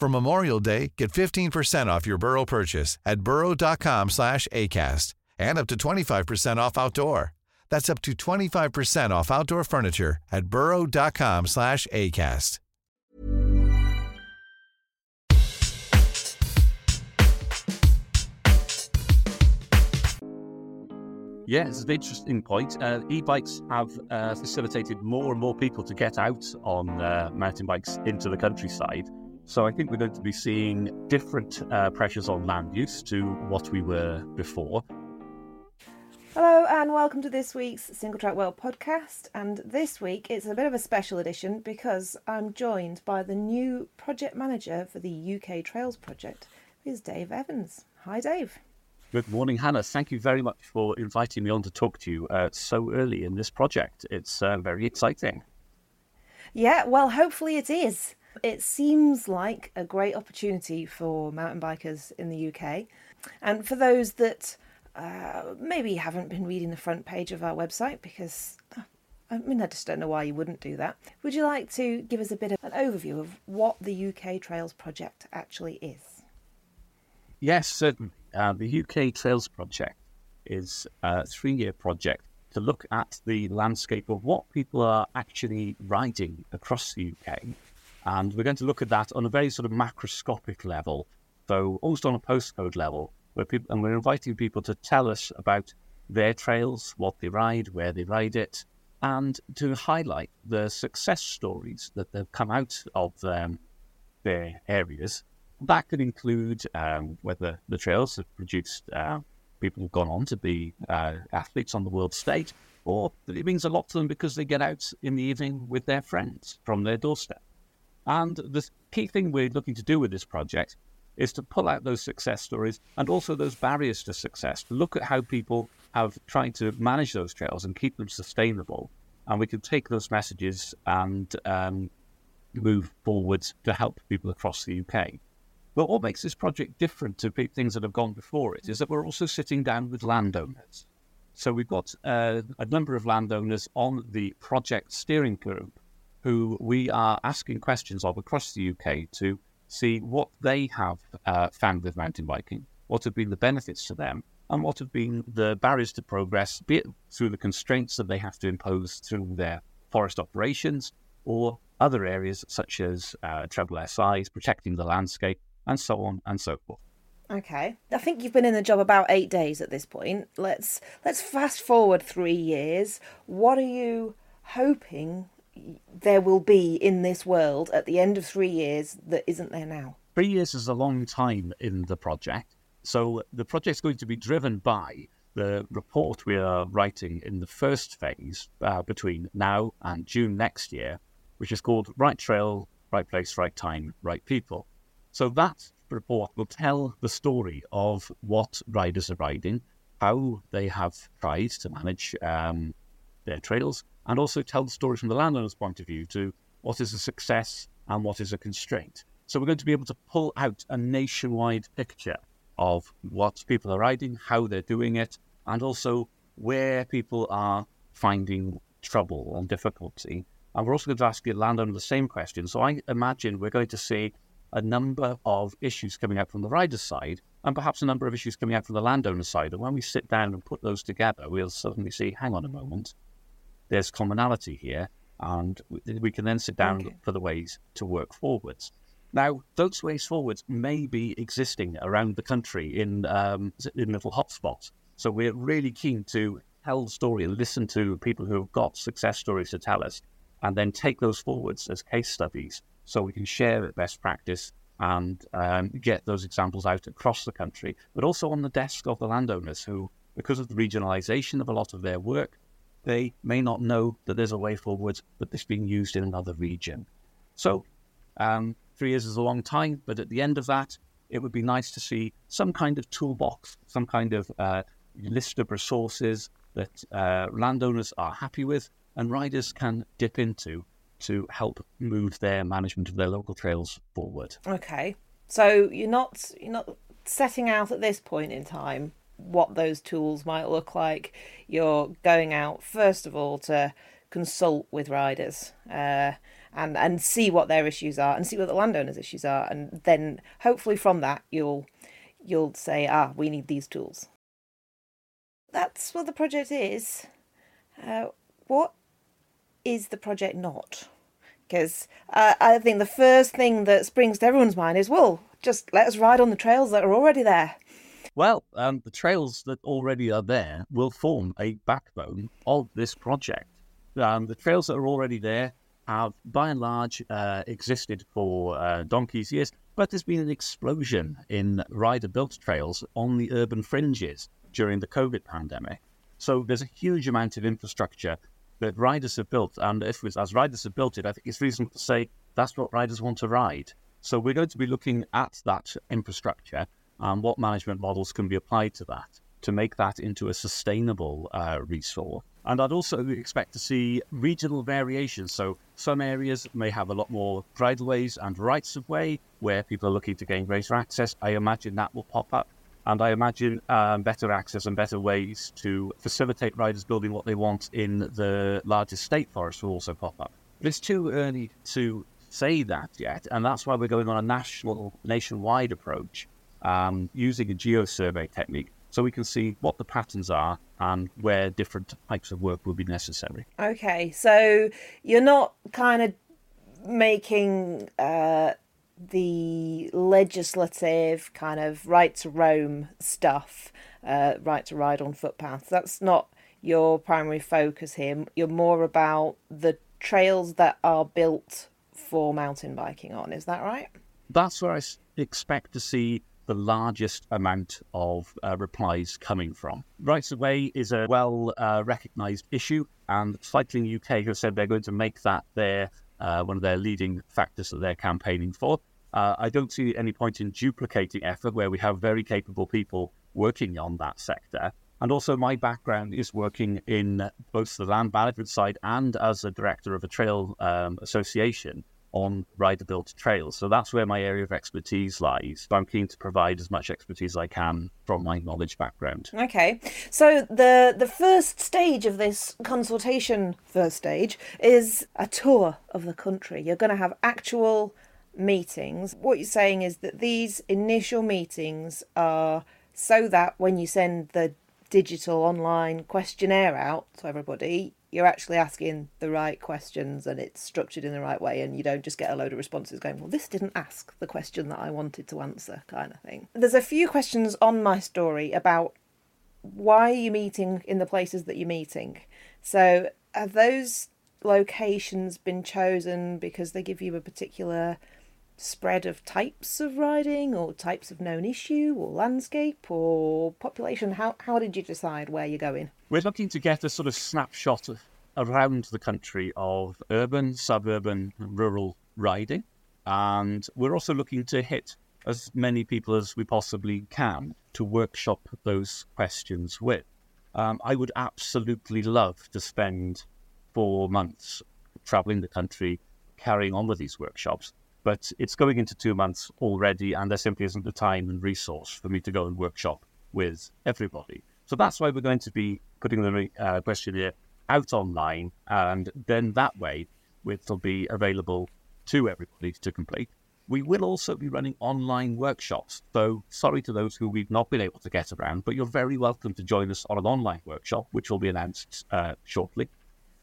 For Memorial Day, get 15% off your Burrow purchase at burrow.com slash ACAST and up to 25% off outdoor. That's up to 25% off outdoor furniture at burrow.com slash ACAST. Yeah, it's an interesting point. Uh, e-bikes have uh, facilitated more and more people to get out on uh, mountain bikes into the countryside. So I think we're going to be seeing different uh, pressures on land use to what we were before. Hello and welcome to this week's Singletrack World podcast. And this week it's a bit of a special edition because I'm joined by the new project manager for the UK Trails project, who's Dave Evans. Hi, Dave. Good morning, Hannah. Thank you very much for inviting me on to talk to you uh, so early in this project. It's uh, very exciting. Yeah, well, hopefully it is. It seems like a great opportunity for mountain bikers in the UK. And for those that uh, maybe haven't been reading the front page of our website, because uh, I mean, I just don't know why you wouldn't do that. Would you like to give us a bit of an overview of what the UK Trails Project actually is? Yes, certainly. Uh, the UK Trails Project is a three year project to look at the landscape of what people are actually riding across the UK. And we're going to look at that on a very sort of macroscopic level, so almost on a postcode level, where people, and we're inviting people to tell us about their trails, what they ride, where they ride it, and to highlight the success stories that have come out of um, their areas that could include um, whether the trails have produced uh, people who've gone on to be uh, athletes on the world stage, or that it means a lot to them because they get out in the evening with their friends from their doorstep. And the key thing we're looking to do with this project is to pull out those success stories and also those barriers to success, to look at how people have tried to manage those trails and keep them sustainable. And we can take those messages and um, move forwards to help people across the UK. But what makes this project different to things that have gone before it is that we're also sitting down with landowners. So we've got uh, a number of landowners on the project steering group who we are asking questions of across the UK to see what they have uh, found with mountain biking, what have been the benefits to them, and what have been the barriers to progress, be it through the constraints that they have to impose through their forest operations or other areas such as uh, treble SIs, protecting the landscape, and so on and so forth. Okay. I think you've been in the job about 8 days at this point. Let's let's fast forward 3 years. What are you hoping there will be in this world at the end of 3 years that isn't there now? 3 years is a long time in the project. So the project's going to be driven by the report we are writing in the first phase uh, between now and June next year, which is called Right Trail, Right Place, Right Time, Right People. So that report will tell the story of what riders are riding, how they have tried to manage um, their trails, and also tell the story from the landowner's point of view to what is a success and what is a constraint. So we're going to be able to pull out a nationwide picture of what people are riding, how they're doing it, and also where people are finding trouble and difficulty And we're also going to ask the landowner the same question. So I imagine we're going to see a number of issues coming out from the rider's side and perhaps a number of issues coming out from the landowner's side. And when we sit down and put those together, we'll suddenly see, hang on a moment, there's commonality here. And we can then sit down okay. for the ways to work forwards. Now, those ways forwards may be existing around the country in um, in little hotspots. So we're really keen to tell the story and listen to people who have got success stories to tell us, and then take those forwards as case studies so we can share best practice and um, get those examples out across the country, but also on the desk of the landowners who, because of the regionalisation of a lot of their work, they may not know that there's a way forward, but it's being used in another region. So, um, three years is a long time, but at the end of that, it would be nice to see some kind of toolbox, some kind of uh, list of resources that uh, landowners are happy with and riders can dip into to help move their management of their local trails forward. Okay, so you're not you're not setting out at this point in time what those tools might look like. You're going out first of all to consult with riders uh, and and see what their issues are and see what the landowners' issues are, and then hopefully from that you'll you'll say, ah, we need these tools. That's what the project is. Uh, what is the project not? Because uh, I think the first thing that springs to everyone's mind is, well, just let us ride on the trails that are already there. Well, um, the trails that already are there will form a backbone of this project. Um, the trails that are already there have, by and large, uh, existed for uh, donkey's years, but there's been an explosion in rider-built trails on the urban fringes during the COVID pandemic. So there's a huge amount of infrastructure that riders have built. And if as riders have built it, I think it's reasonable to say that's what riders want to ride. So we're going to be looking at that infrastructure and what management models can be applied to that to make that into a sustainable uh, resource. And I'd also expect to see regional variations. So some areas may have a lot more bridleways and rights of way where people are looking to gain greater access. I imagine that will pop up. And I imagine um, better access and better ways to facilitate riders building what they want in the largest state forests will also pop up. But it's too early to say that yet, and that's why we're going on a national, nationwide approach um, using a geosurvey technique so we can see what the patterns are and where different types of work will be necessary. Okay, so you're not kind of making uh, the legislative kind of right to roam stuff, uh, right to ride on footpaths. That's not your primary focus here. You're more about the trails that are built for mountain biking on. Is that right? That's where I expect to see the largest amount of uh, replies coming from. Rights of way is a well uh, recognised issue, and Cycling UK have said they're going to make that their uh, one of their leading factors that they're campaigning for. Uh, I don't see any point in duplicating effort where we have very capable people working on that sector. And also, my background is working in both the land management side and as a director of a trail um, association on rider built trails. So that's where my area of expertise lies. I'm keen to provide as much expertise as I can from my knowledge background. Okay. So the the first stage of this consultation first stage is a tour of the country. You're going to have actual meetings. What you're saying is that these initial meetings are so that when you send the digital online questionnaire out to everybody, you're actually asking the right questions and it's structured in the right way and you don't just get a load of responses going well this didn't ask the question that i wanted to answer kind of thing. There's a few questions on my story about why are you meeting in the places that you're meeting. So have those locations been chosen because they give you a particular spread of types of riding or types of known issue or landscape or population? How, how did you decide where you're going? We're looking to get a sort of snapshot around the country of urban, suburban, rural riding. And we're also looking to hit as many people as we possibly can to workshop those questions with. Um, I would absolutely love to spend four months traveling the country carrying on with these workshops but it's going into two months already, and there simply isn't the time and resource for me to go and workshop with everybody. So that's why we're going to be putting the uh, questionnaire out online, and then that way it'll be available to everybody to complete. We will also be running online workshops. So, sorry to those who we've not been able to get around, but you're very welcome to join us on an online workshop, which will be announced uh, shortly.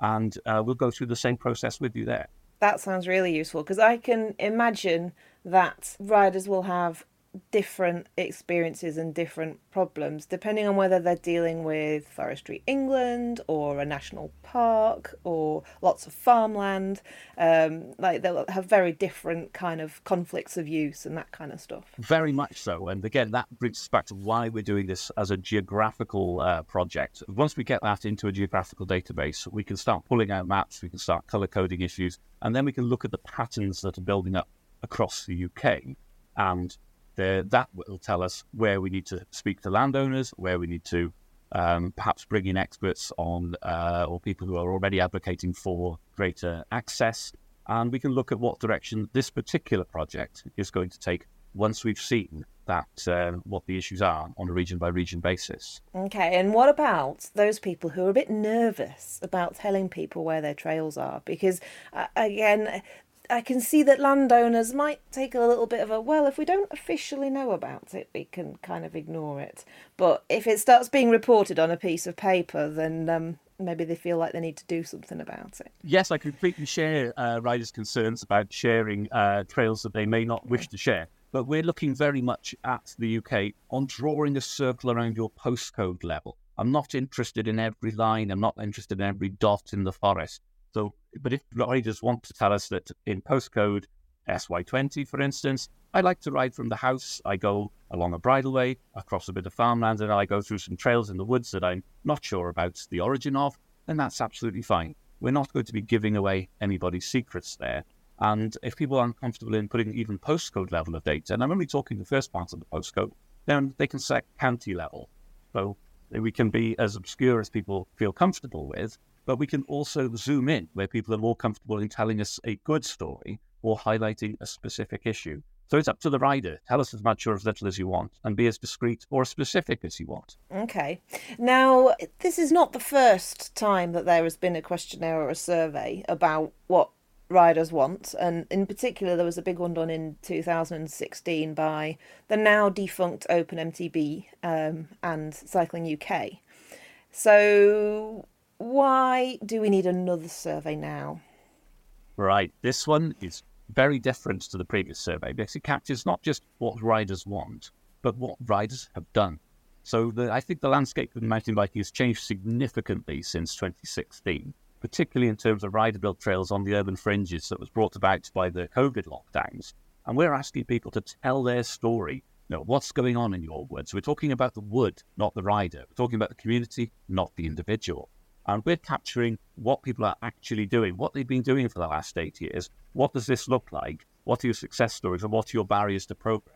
And uh, we'll go through the same process with you there. That sounds really useful because I can imagine that riders will have different experiences and different problems depending on whether they're dealing with Forestry England or a national park or lots of farmland. Um, like they'll have very different kind of conflicts of use and that kind of stuff. Very much so. And again, that brings us back to why we're doing this as a geographical uh, project. Once we get that into a geographical database, we can start pulling out maps, we can start color coding issues, and then we can look at the patterns that are building up across the UK and there, that will tell us where we need to speak to landowners, where we need to um, perhaps bring in experts on uh, or people who are already advocating for greater access. And we can look at what direction this particular project is going to take once we've seen that uh, what the issues are on a region by region basis. Okay, and what about those people who are a bit nervous about telling people where their trails are? Because uh, again, I can see that landowners might take a little bit of a well, if we don't officially know about it, we can kind of ignore it. But if it starts being reported on a piece of paper, then um, maybe they feel like they need to do something about it. Yes, I completely share uh, riders' concerns about sharing uh, trails that they may not wish to share. But we're looking very much at the UK on drawing a circle around your postcode level. I'm not interested in every line, I'm not interested in every dot in the forest. So, but if riders want to tell us that in postcode SY20, for instance, I like to ride from the house. I go along a bridleway, across a bit of farmland, and I go through some trails in the woods that I'm not sure about the origin of, then that's absolutely fine. We're not going to be giving away anybody's secrets there. And if people aren't comfortable in putting even postcode level of data, and I'm only talking the first part of the postcode, then they can set county level. So we can be as obscure as people feel comfortable with, but we can also zoom in where people are more comfortable in telling us a good story or highlighting a specific issue. So it's up to the rider. Tell us as much or as little as you want and be as discreet or as specific as you want. Okay. Now, this is not the first time that there has been a questionnaire or a survey about what riders want. And in particular, there was a big one done in 2016 by the now defunct OpenMTB um, and Cycling UK. So, why do we need another survey now? Right. This one is very different to the previous survey because it captures not just what riders want, but what riders have done. So the, I think the landscape of mountain biking has changed significantly since 2016, particularly in terms of rider built trails on the urban fringes that was brought about by the COVID lockdowns. And we're asking people to tell their story. You know, what's going on in your woods? We're talking about the wood, not the rider. We're talking about the community, not the individual. And we're capturing what people are actually doing, what they've been doing for the last eight years. What does this look like? What are your success stories and what are your barriers to progress?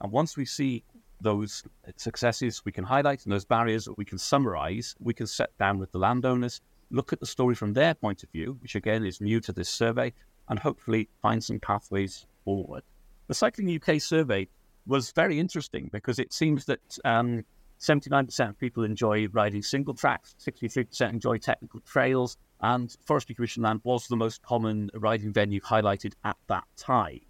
And once we see those successes we can highlight and those barriers that we can summarize, we can sit down with the landowners, look at the story from their point of view, which again is new to this survey, and hopefully find some pathways forward. The Cycling UK survey was very interesting because it seems that um, 79% of people enjoy riding single tracks, 63% enjoy technical trails, and Forestry Commission land was the most common riding venue highlighted at that time.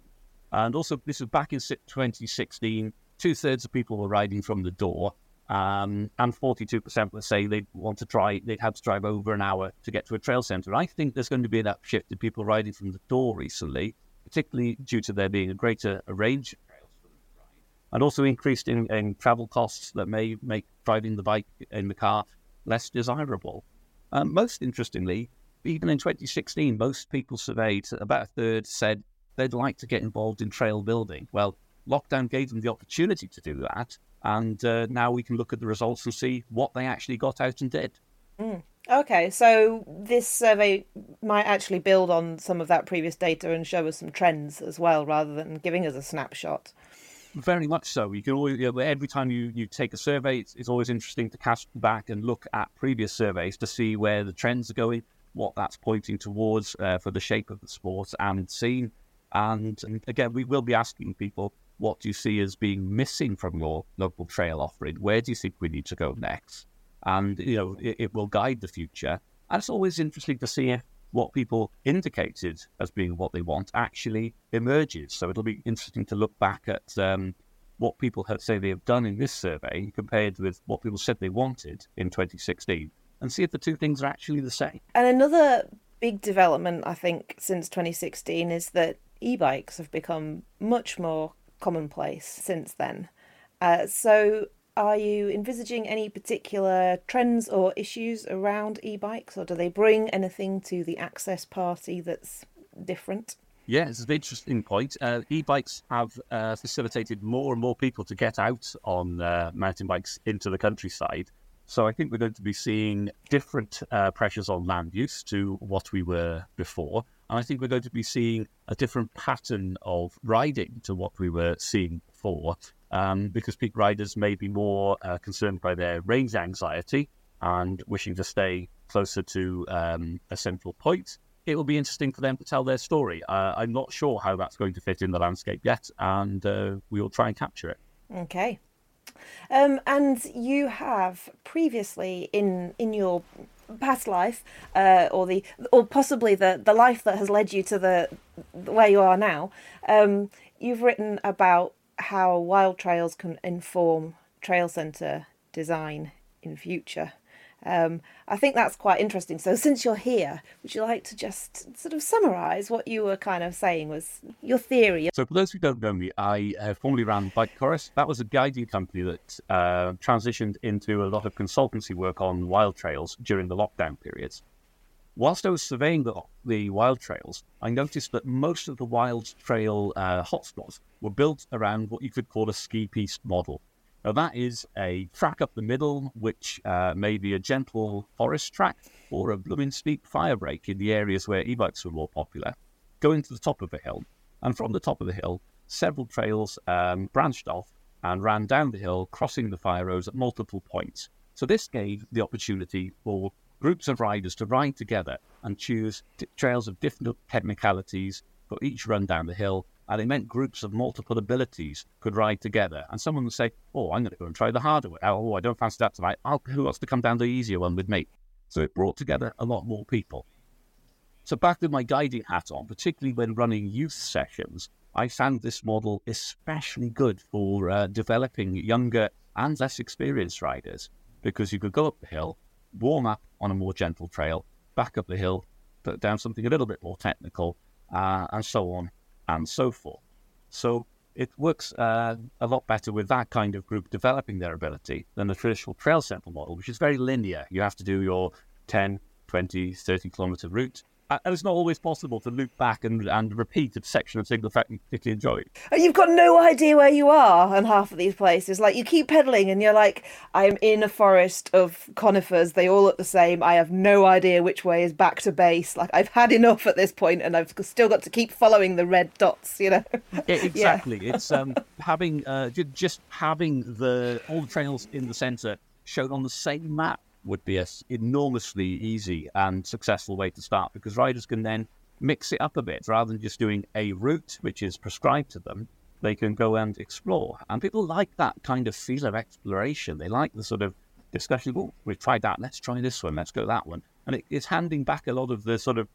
And also, this was back in 2016, two thirds of people were riding from the door, um, and 42% would say they'd want to try, they'd have to drive over an hour to get to a trail centre. I think there's going to be an upshift in people riding from the door recently, particularly due to there being a greater range and also increased in, in travel costs that may make driving the bike in the car less desirable. Um, most interestingly, even in 2016, most people surveyed, about a third said they'd like to get involved in trail building. Well, lockdown gave them the opportunity to do that, and uh, now we can look at the results and see what they actually got out and did. Mm. Okay, so this survey might actually build on some of that previous data and show us some trends as well, rather than giving us a snapshot. Very much so. You can always, you know, every time you, you take a survey, it's, it's always interesting to cast back and look at previous surveys to see where the trends are going, what that's pointing towards uh, for the shape of the sport and scene. And, and again, we will be asking people, what do you see as being missing from your local trail offering? Where do you think we need to go next? And, you know, it, it will guide the future. And it's always interesting to see if what people indicated as being what they want actually emerges. So it'll be interesting to look back at um, what people have, say they have done in this survey compared with what people said they wanted in 2016 and see if the two things are actually the same. And another big development, I think, since 2016 is that e bikes have become much more commonplace since then. Uh, so, are you envisaging any particular trends or issues around e bikes, or do they bring anything to the access party that's different? Yeah, it's an interesting point. Uh, e-bikes have uh, facilitated more and more people to get out on uh, mountain bikes into the countryside. So I think we're going to be seeing different uh, pressures on land use to what we were before. And I think we're going to be seeing a different pattern of riding to what we were seeing before, um, because e-bike riders may be more uh, concerned by their range anxiety and wishing to stay closer to um, a central point. It will be interesting for them to tell their story. Uh, I'm not sure how that's going to fit in the landscape yet, and uh, we will try and capture it. Okay. Um, and you have previously in in your past life, uh, or the or possibly the the life that has led you to the where you are now, um, you've written about how wild trails can inform trail centre design in future. Um, I think that's quite interesting. So, since you're here, would you like to just sort of summarise what you were kind of saying was your theory? So, for those who don't know me, I uh, formerly ran Bike Chorus. That was a guiding company that uh, transitioned into a lot of consultancy work on wild trails during the lockdown periods. Whilst I was surveying the, the wild trails, I noticed that most of the wild trail uh, hotspots were built around what you could call a ski piste model. Now, that is a track up the middle, which uh, may be a gentle forest track or a blooming steep fire break in the areas where e bikes were more popular, going to the top of a hill. And from the top of the hill, several trails um, branched off and ran down the hill, crossing the fire roads at multiple points. So, this gave the opportunity for groups of riders to ride together and choose t- trails of different technicalities for each run down the hill and it meant groups of multiple abilities could ride together. And someone would say, Oh, I'm going to go and try the harder one. Oh, I don't fancy that tonight. Oh, who wants to come down the easier one with me? So it brought together a lot more people. So back with my guiding hat on, particularly when running youth sessions, I found this model especially good for uh, developing younger and less experienced riders because you could go up the hill, warm up on a more gentle trail, back up the hill, put down something a little bit more technical, uh, and so on and so forth. So it works uh, a lot better with that kind of group developing their ability than the traditional trail center model, which is very linear. You have to do your 10, 20, 30 kilometer route and it's not always possible to loop back and, and repeat a section of single track you particularly enjoy. And you've got no idea where you are in half of these places. Like you keep pedaling and you're like, I'm in a forest of conifers. They all look the same. I have no idea which way is back to base. Like I've had enough at this point, and I've still got to keep following the red dots. You know. Yeah, exactly. yeah. It's um, having uh, just having the all the trails in the centre shown on the same map would be an enormously easy and successful way to start because riders can then mix it up a bit rather than just doing a route which is prescribed to them. They can go and explore, and people like that kind of feel of exploration. They like the sort of discussion. Oh, we've tried that. Let's try this one. Let's go that one. And it, it's handing back a lot of the sort of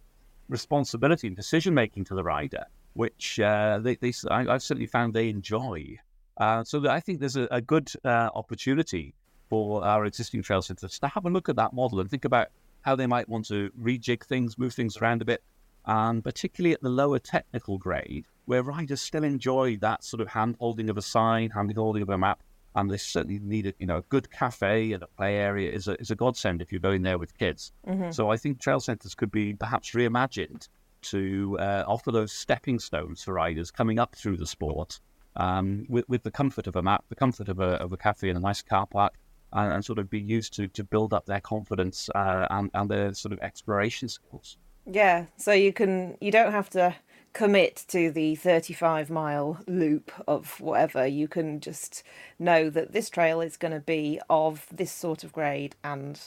responsibility and decision making to the rider, which uh, they, they I, have certainly found they enjoy. Uh, so I think there's a, a good uh, opportunity for our existing trail centers to have a look at that model and think about how they might want to rejig things, move things around a bit, and particularly at the lower technical grade, where riders still enjoy that sort of hand holding of a sign, hand holding of a map, and they certainly need a you know a good cafe and a play area is a is a godsend if you're going there with kids. Mm-hmm. So I think trail centers could be perhaps reimagined to uh, offer those stepping stones for riders coming up through the sport um, with, with the comfort of a map, the comfort of a, of a cafe and a nice car park, and, and, sort of be used to to build up their confidence uh, and and their sort of exploration skills. Yeah, so you can you don't have to commit to the 35 mile loop of whatever you can just know that this trail is going to be of this sort of grade and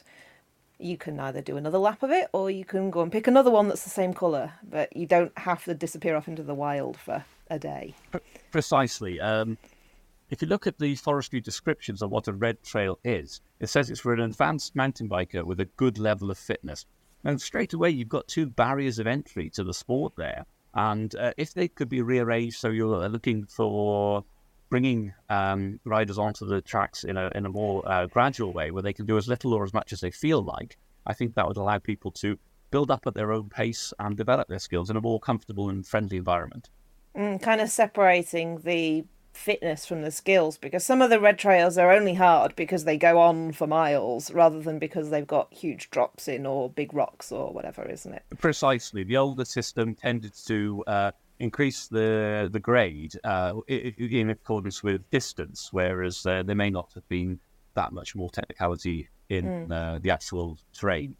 you can either do another lap of it or you can go and pick another one that's the same colour but you don't have to disappear off into the wild for a day precisely um, if you look at the forestry descriptions of what a red trail is, it says it's for an advanced mountain biker with a good level of fitness. And straight away, you've got two barriers of entry to the sport there. And uh, if they could be rearranged so you're looking for bringing um, riders onto the tracks in a, in a more uh, gradual way where they can do as little or as much as they feel like, I think that would allow people to build up at their own pace and develop their skills in a more comfortable and friendly environment. Mm, kind of separating the fitness from the skills because some of the red trails are only hard because they go on for miles rather than because they've got huge drops in or big rocks or whatever, isn't it? Precisely. The older system tended to uh, increase the the grade uh, in accordance with distance, whereas uh, there may not have been that much more technicality in mm. the actual terrain.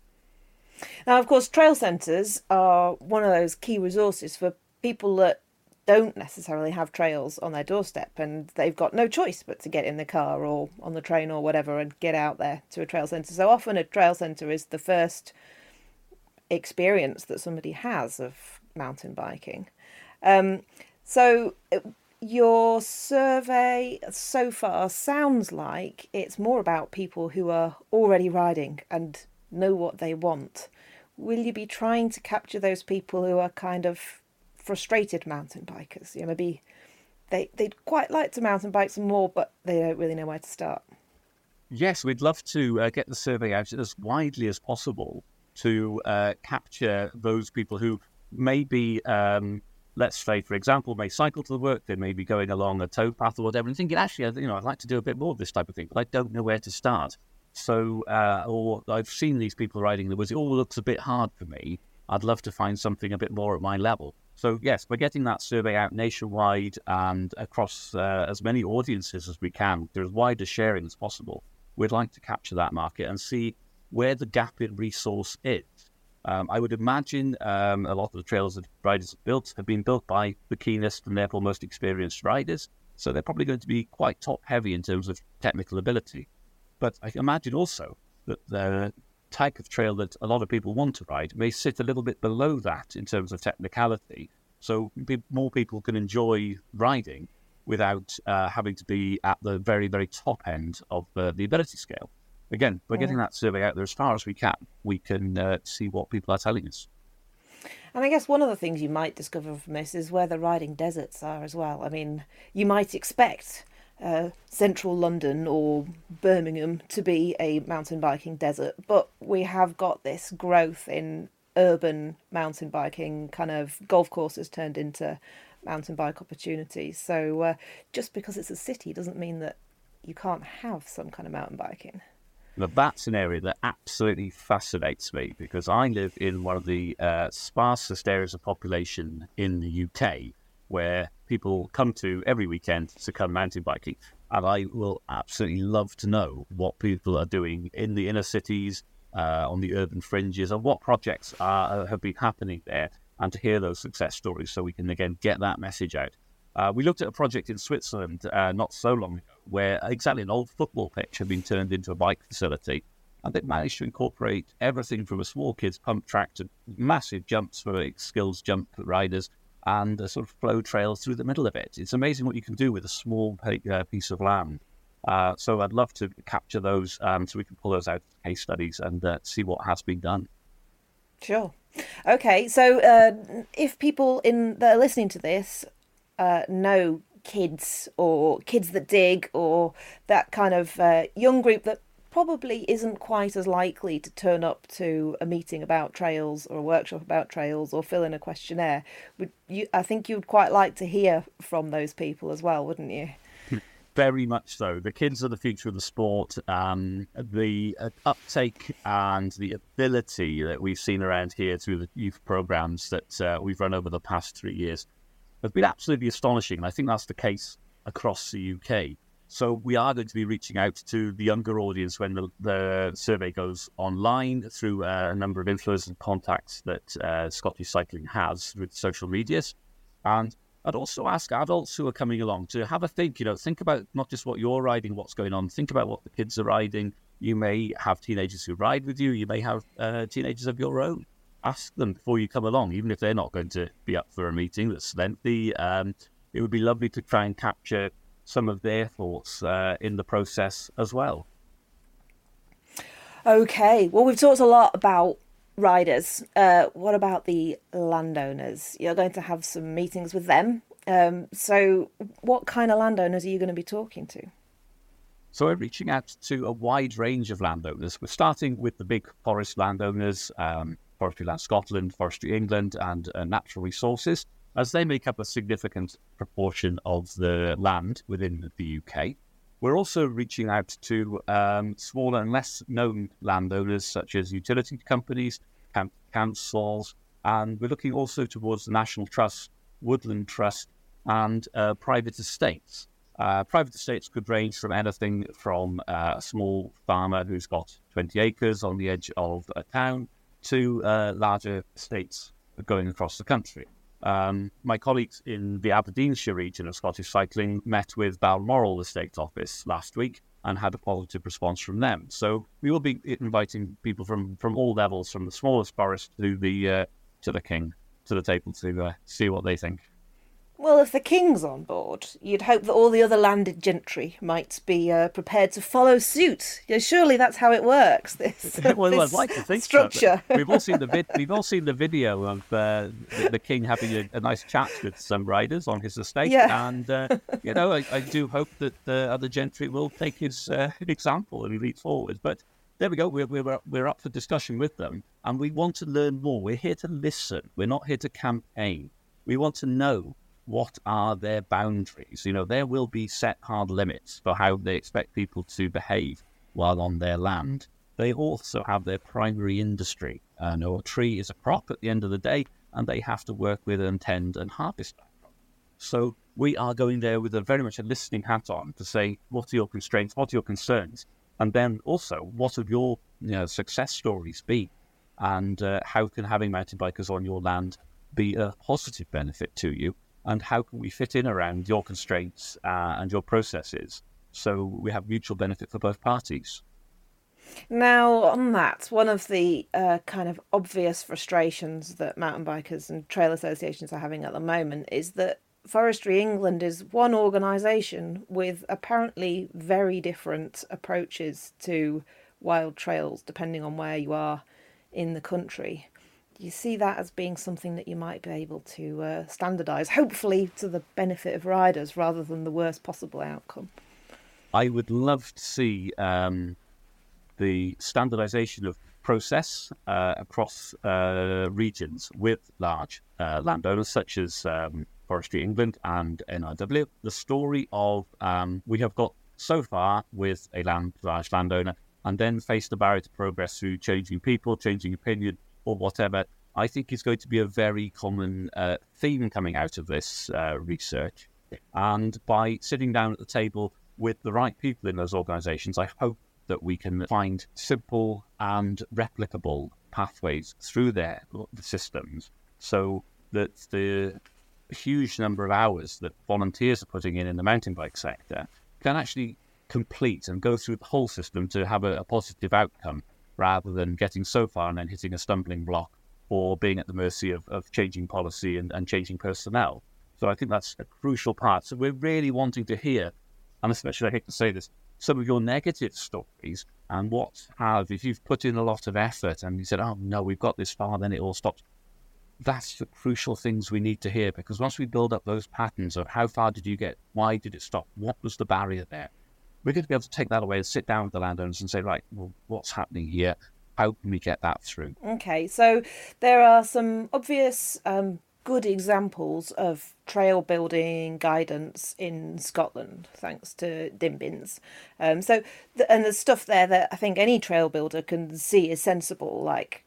Now, of course, trail centres are one of those key resources for people that don't necessarily have trails on their doorstep and they've got no choice but to get in the car or on the train or whatever and get out there to a trail centre. So often a trail centre is the first experience that somebody has of mountain biking. Um, so uh, your survey so far sounds like it's more about people who are already riding and know what they want. Will you be trying to capture those people who are kind of frustrated mountain bikers. You know, maybe they they'd quite like to mountain bike some more, but they don't really know where to start. Yes, we'd love to uh, get the survey out as widely as possible to uh, capture those people who maybe, um, let's say, for example, may cycle to the work, they may be going along a towpath or whatever, and thinking, actually, you know, I'd like to do a bit more of this type of thing, but I don't know where to start. So, uh, or I've seen these people riding the woods. It all looks a bit hard for me. I'd love to find something a bit more at my level. So, yes, we're getting that survey out nationwide and across uh, as many audiences as we can. There's wider sharing as possible. We'd like to capture that market and see where the gap in resource is. Um, I would imagine um, a lot of the trails that riders have built have been built by the keenest and therefore most experienced riders. So they're probably going to be quite top heavy in terms of technical ability. But I imagine also that the type of trail that a lot of people want to ride may sit a little bit below that in terms of technicality. So more people can enjoy riding without uh, having to be at the very, very top end of uh, the ability scale. Again, by getting that survey out there as far as we can, we can uh, see what people are telling us. And I guess one of the things you might discover from this is where the riding deserts are as well. I mean, you might expect uh, central London or Birmingham to be a mountain biking desert, but we have got this growth in urban mountain biking, kind of golf courses turned into mountain bike opportunities. So uh, just because it's a city doesn't mean that you can't have some kind of mountain biking. Now, that's an area that absolutely fascinates me because I live in one of the uh, sparsest areas of population in the UK where people come to every weekend to come mountain biking. And I will absolutely love to know what people are doing in the inner cities, uh, on the urban fringes, and what projects are, have been happening there, and to hear those success stories so we can again get that message out. Uh, we looked at a project in Switzerland uh, not so long ago where exactly an old football pitch had been turned into a bike facility. And they managed to incorporate everything from a small kids pump track to massive jumps for skills jump riders and a sort of flow trail through the middle of it. It's amazing what you can do with a small uh, piece of land. Uh, so I'd love to capture those um, so we can pull those out case studies and uh, see what has been done. Sure. Okay, so uh, if people in that are listening to this uh, know kids or kids that dig or that kind of uh, young group that probably isn't quite as likely to turn up to a meeting about trails or a workshop about trails or fill in a questionnaire. Would you? I think you'd quite like to hear from those people as well, wouldn't you? Very much so. The kids are the future of the sport. Um, the uh, uptake and the ability that we've seen around here through the youth programs that uh, we've run over the past three years has been absolutely astonishing. And I think that's the case across the UK. So we are going to be reaching out to the younger audience when the, the survey goes online through uh, a number of influencers and contacts that uh, Scottish Cycling has with social medias. And I'd also ask adults who are coming along to have a think, you know, think about not just what you're riding, what's going on, think about what the kids are riding. You may have teenagers who ride with you, you may have uh, teenagers of your own. Ask them before you come along, even if they're not going to be up for a meeting that's lengthy. Um, it would be lovely to try and capture some of their thoughts uh, in the process as well. Okay, well, we've talked a lot about riders. Uh, what about the landowners? You're going to have some meetings with them. Um, so, what kind of landowners are you going to be talking to? So, we're reaching out to a wide range of landowners. We're starting with the big forest landowners, um, Forestry Land Scotland, Forestry England, and uh, Natural Resources, as they make up a significant proportion of the land within the UK. We're also reaching out to um, smaller and less known landowners, such as utility companies, councils, and we're looking also towards the National Trust, Woodland Trust, and uh, private estates. Uh, private estates could range from anything from uh, a small farmer who's got 20 acres on the edge of a town to uh, larger estates going across the country. Um, my colleagues in the Aberdeenshire region of Scottish Cycling met with Balmoral Estate Office last week and had a positive response from them. So we will be inviting people from, from all levels, from the smallest forest to the uh, to the king, to the table to uh, see what they think. Well, if the king's on board, you'd hope that all the other landed gentry might be uh, prepared to follow suit. Yeah, surely that's how it works. This, well, this I'd like to think structure. So, we've all seen the vid- we've all seen the video of uh, the, the, king having a, a, nice chat with some riders on his estate, yeah. and uh, you know, I, I, do hope that the other gentry will take his uh, example and lead forward. But there we go. We're, we're, we're up for discussion with them, and we want to learn more. We're here to listen. We're not here to campaign. We want to know what are their boundaries? You know, there will be set hard limits for how they expect people to behave while on their land. They also have their primary industry. Uh, no, a tree is a crop at the end of the day, and they have to work with and tend and harvest that crop. So we are going there with a very much a listening hat on to say, what are your constraints? What are your concerns? And then also, what have your you know, success stories been? And uh, how can having mountain bikers on your land be a positive benefit to you? And how can we fit in around your constraints uh, and your processes so we have mutual benefit for both parties. Now, on that, one of the uh, kind of obvious frustrations that mountain bikers and trail associations are having at the moment is that Forestry England is one organisation with apparently very different approaches to wild trails depending on where you are in the country you see that as being something that you might be able to uh, standardise, hopefully to the benefit of riders rather than the worst possible outcome. I would love to see um, the standardisation of process uh, across uh, regions with large uh, landowners such as um, Forestry England and NRW. The story of um, we have got so far with a land, large landowner and then faced the barrier to progress through changing people, changing opinion, or whatever, I think is going to be a very common uh, theme coming out of this uh, research. And by sitting down at the table with the right people in those organizations, I hope that we can find simple and replicable pathways through their systems so that the huge number of hours that volunteers are putting in in the mountain bike sector can actually complete and go through the whole system to have a, a positive outcome rather than getting so far and then hitting a stumbling block or being at the mercy of, of changing policy and, and changing personnel. So I think that's a crucial part. So we're really wanting to hear, and especially I hate to say this, some of your negative stories and what have, if you've put in a lot of effort and you said, oh no, we've got this far, then it all stops. That's the crucial things we need to hear because once we build up those patterns of how far did you get, why did it stop, what was the barrier there, we're going to be able to take that away and sit down with the landowners and say, right, well, what's happening here? How can we get that through? Okay, so there are some obvious um, good examples of trail building guidance in Scotland, thanks to DMBinS. Um, so, and there's stuff there that I think any trail builder can see is sensible, like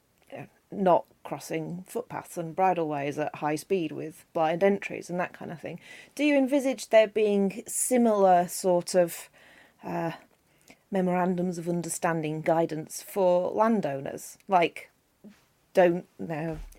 not crossing footpaths and bridleways at high speed with blind entries and that kind of thing. Do you envisage there being similar sort of uh, memorandums of understanding guidance for landowners, like don't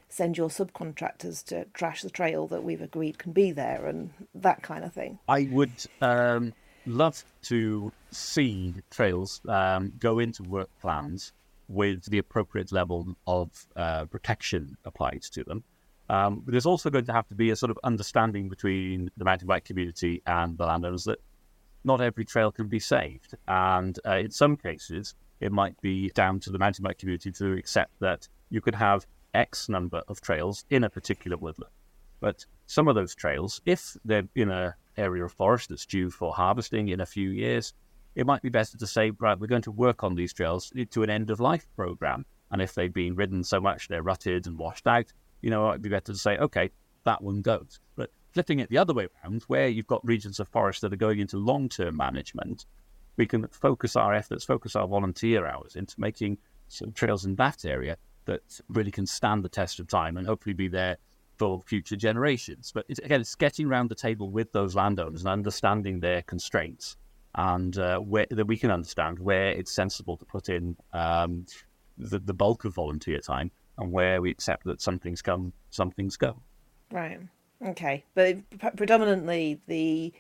send your subcontractors to trash the trail that we've agreed can be there and that kind of thing. I would um, love to see trails um, go into work plans with the appropriate level of uh, protection applied to them. Um, there's also going to have to be a sort of understanding between the mountain bike community and the landowners that not every trail can be saved. And uh, in some cases, it might be down to the mountain bike community to accept that you could have X number of trails in a particular woodland. But some of those trails, if they're in an area of forest that's due for harvesting in a few years, it might be better to say, right, we're going to work on these trails to an end of life program. And if they've been ridden so much they're rutted and washed out, you know, it'd be better to say, okay, that one goes. But flipping it the other way around, where you've got regions of forest that are going into long term management, we can focus our efforts, focus our volunteer hours into making some trails in that area that really can stand the test of time and hopefully be there for future generations. But it's, again, it's getting around the table with those landowners and understanding their constraints and uh, where that we can understand where it's sensible to put in um, the, the bulk of volunteer time and where we accept that some things come, some things go. Right. Okay. But predominantly the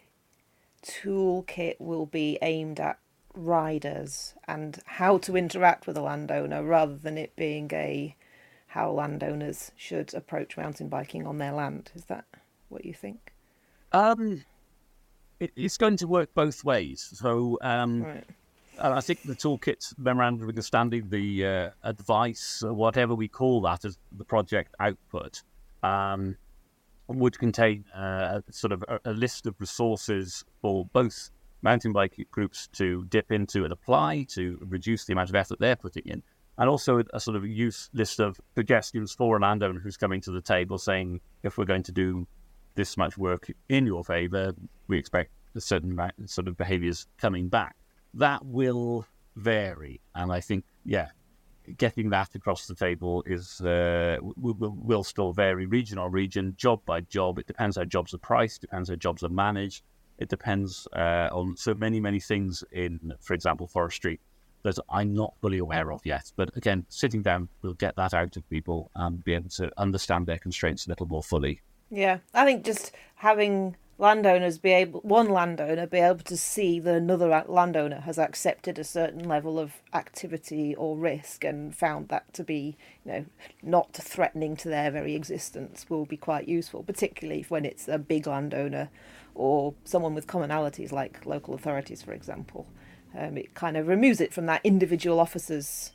toolkit will be aimed at riders and how to interact with a landowner rather than it being a how landowners should approach mountain biking on their land. Is that what you think? Um, it, it's going to work both ways. So, um, right. I think the toolkit memorandum of understanding, the uh, advice, whatever we call that as the project output, um, would contain uh, sort of a, a, list of resources for both mountain bike groups to dip into and apply to reduce the amount of effort they're putting in, and also a sort of use list of suggestions for a landowner who's coming to the table saying, if we're going to do this much work in your favour, we expect a certain sort of behaviours coming back. That will vary, and I think, yeah, getting that across the table is uh, will, will still vary region on region, job by job. It depends how jobs are priced, depends how jobs are managed. It depends uh, on so many, many things in, for example, forestry that I'm not fully aware of yet. But again, sitting down, we'll get that out of people and be able to understand their constraints a little more fully. Yeah, I think just having landowners be able one landowner be able to see that another landowner has accepted a certain level of activity or risk and found that to be you know not threatening to their very existence will be quite useful particularly when it's a big landowner or someone with commonalities like local authorities for example. Um, it kind of removes it from that individual officer's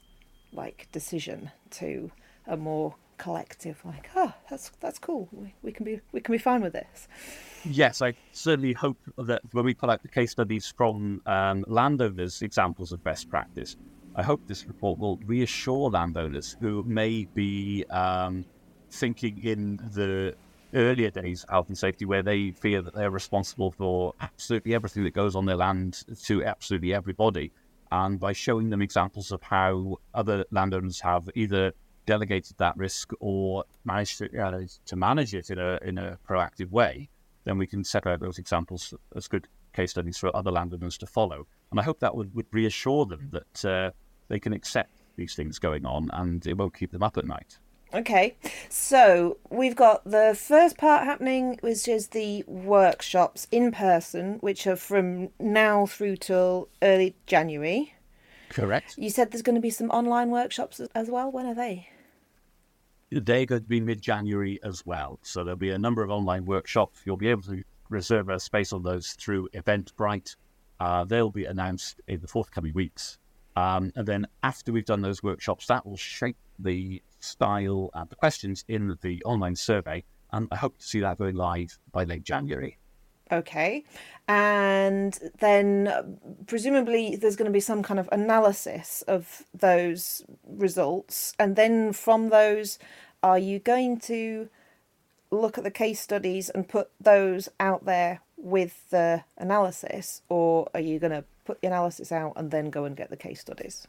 like decision to a more collective like oh that's that's cool. We, we can be we can be fine with this. Yes i certainly hope that when we pull out the case studies from um, landowners examples of best practice i hope this report will reassure landowners who may be um, thinking in the earlier days health and safety where they fear that they're responsible for absolutely everything that goes on their land to absolutely everybody. And by showing them examples of how other landowners have either delegated that risk or managed to, to manage it in a in a proactive way, then we can set out those examples as good case studies for other landowners to follow. And I hope that would, would reassure them that uh, they can accept these things going on and it won't keep them up at night. Okay, so we've got the first part happening, which is the workshops in person, which are from now through till early January. Correct. You said there's going to be some online workshops as well. When are they? They're going to be mid January as well. So there'll be a number of online workshops. You'll be able to reserve a space on those through Eventbrite. Uh, they'll be announced in the forthcoming weeks. Um, and then after we've done those workshops, that will shape the style and the questions in the online survey. And I hope to see that going live by late January. Okay. And then presumably there's going to be some kind of analysis of those results. And then from those, are you going to look at the case studies and put those out there with the analysis? Or are you going to put the analysis out and then go and get the case studies?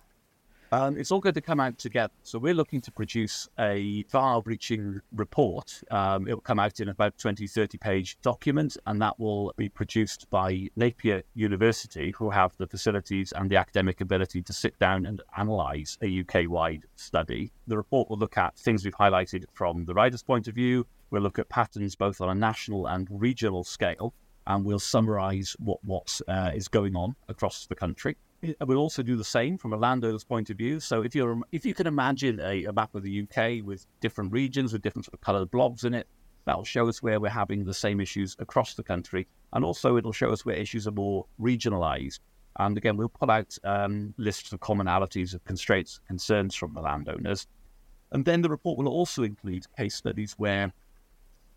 Um, it's all going to come out together. So we're looking to produce a far-reaching report. Um, it will come out in about 20, 30 page document, and that will be produced by Napier University, who have the facilities and the academic ability to sit down and analyse a UK-wide study. The report will look at things we've highlighted from the rider's point of view. We'll look at patterns both on a national and regional scale, and we'll summarise what what uh, is going on across the country. We'll also do the same from a landowner's point of view. So if you're if you can imagine a, a map of the UK with different regions with different sort of coloured blobs in it, that'll show us where we're having the same issues across the country, and also it'll show us where issues are more regionalised. And again, we'll pull out um, lists of commonalities of constraints, concerns from the landowners. And then the report will also include case studies where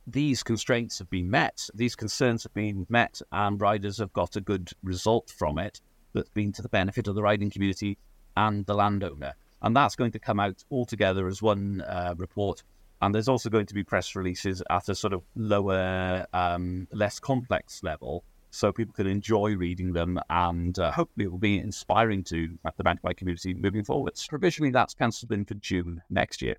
these constraints have been met, these concerns have been met, and riders have got a good result from it that's been to the benefit of the riding community and the landowner. And that's going to come out all together as one uh, report. And there's also going to be press releases at a sort of lower, um, less complex level so people can enjoy reading them and uh, hopefully it will be inspiring to the mountain bike community moving forwards. Provisionally, that's cancelled in for June next year.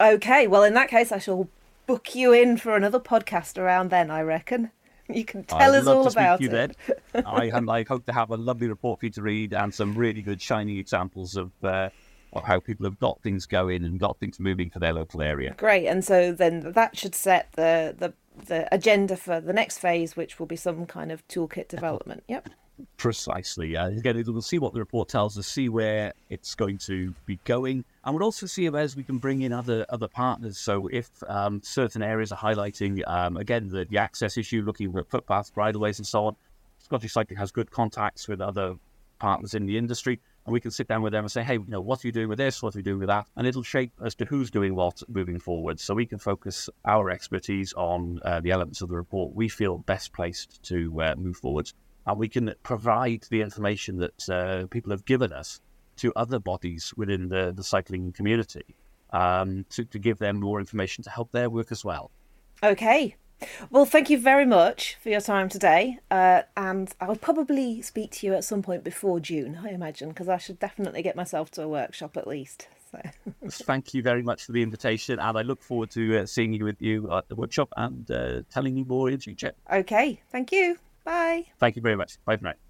Okay, well, in that case, I shall book you in for another podcast around then, I reckon. You can tell I'd us all about to you it. Then. I, I hope to have a lovely report for you to read and some really good shining examples of, uh, of how people have got things going and got things moving for their local area. Great, and so then that should set the, the the agenda for the next phase, which will be some kind of toolkit development. Yep. Precisely. Uh, again, we'll see what the report tells us, see where it's going to be going, and we'll also see as we can bring in other other partners. So, if um, certain areas are highlighting, um, again, the, the access issue, looking at footpaths, bridleways, and so on, Scottish Cycling has good contacts with other partners in the industry, and we can sit down with them and say, hey, you know, what are you doing with this? What are you doing with that? And it'll shape as to who's doing what moving forward. So we can focus our expertise on uh, the elements of the report we feel best placed to uh, move forward. And we can provide the information that uh, people have given us to other bodies within the, the cycling community um, to, to give them more information to help their work as well. Okay. Well, thank you very much for your time today. Uh, and I'll probably speak to you at some point before June, I imagine, because I should definitely get myself to a workshop at least. So. Thank you very much for the invitation, and I look forward to uh, seeing you with you at the workshop and uh, telling you more in future. Okay, thank you. Bye. Thank you very much. Bye for now.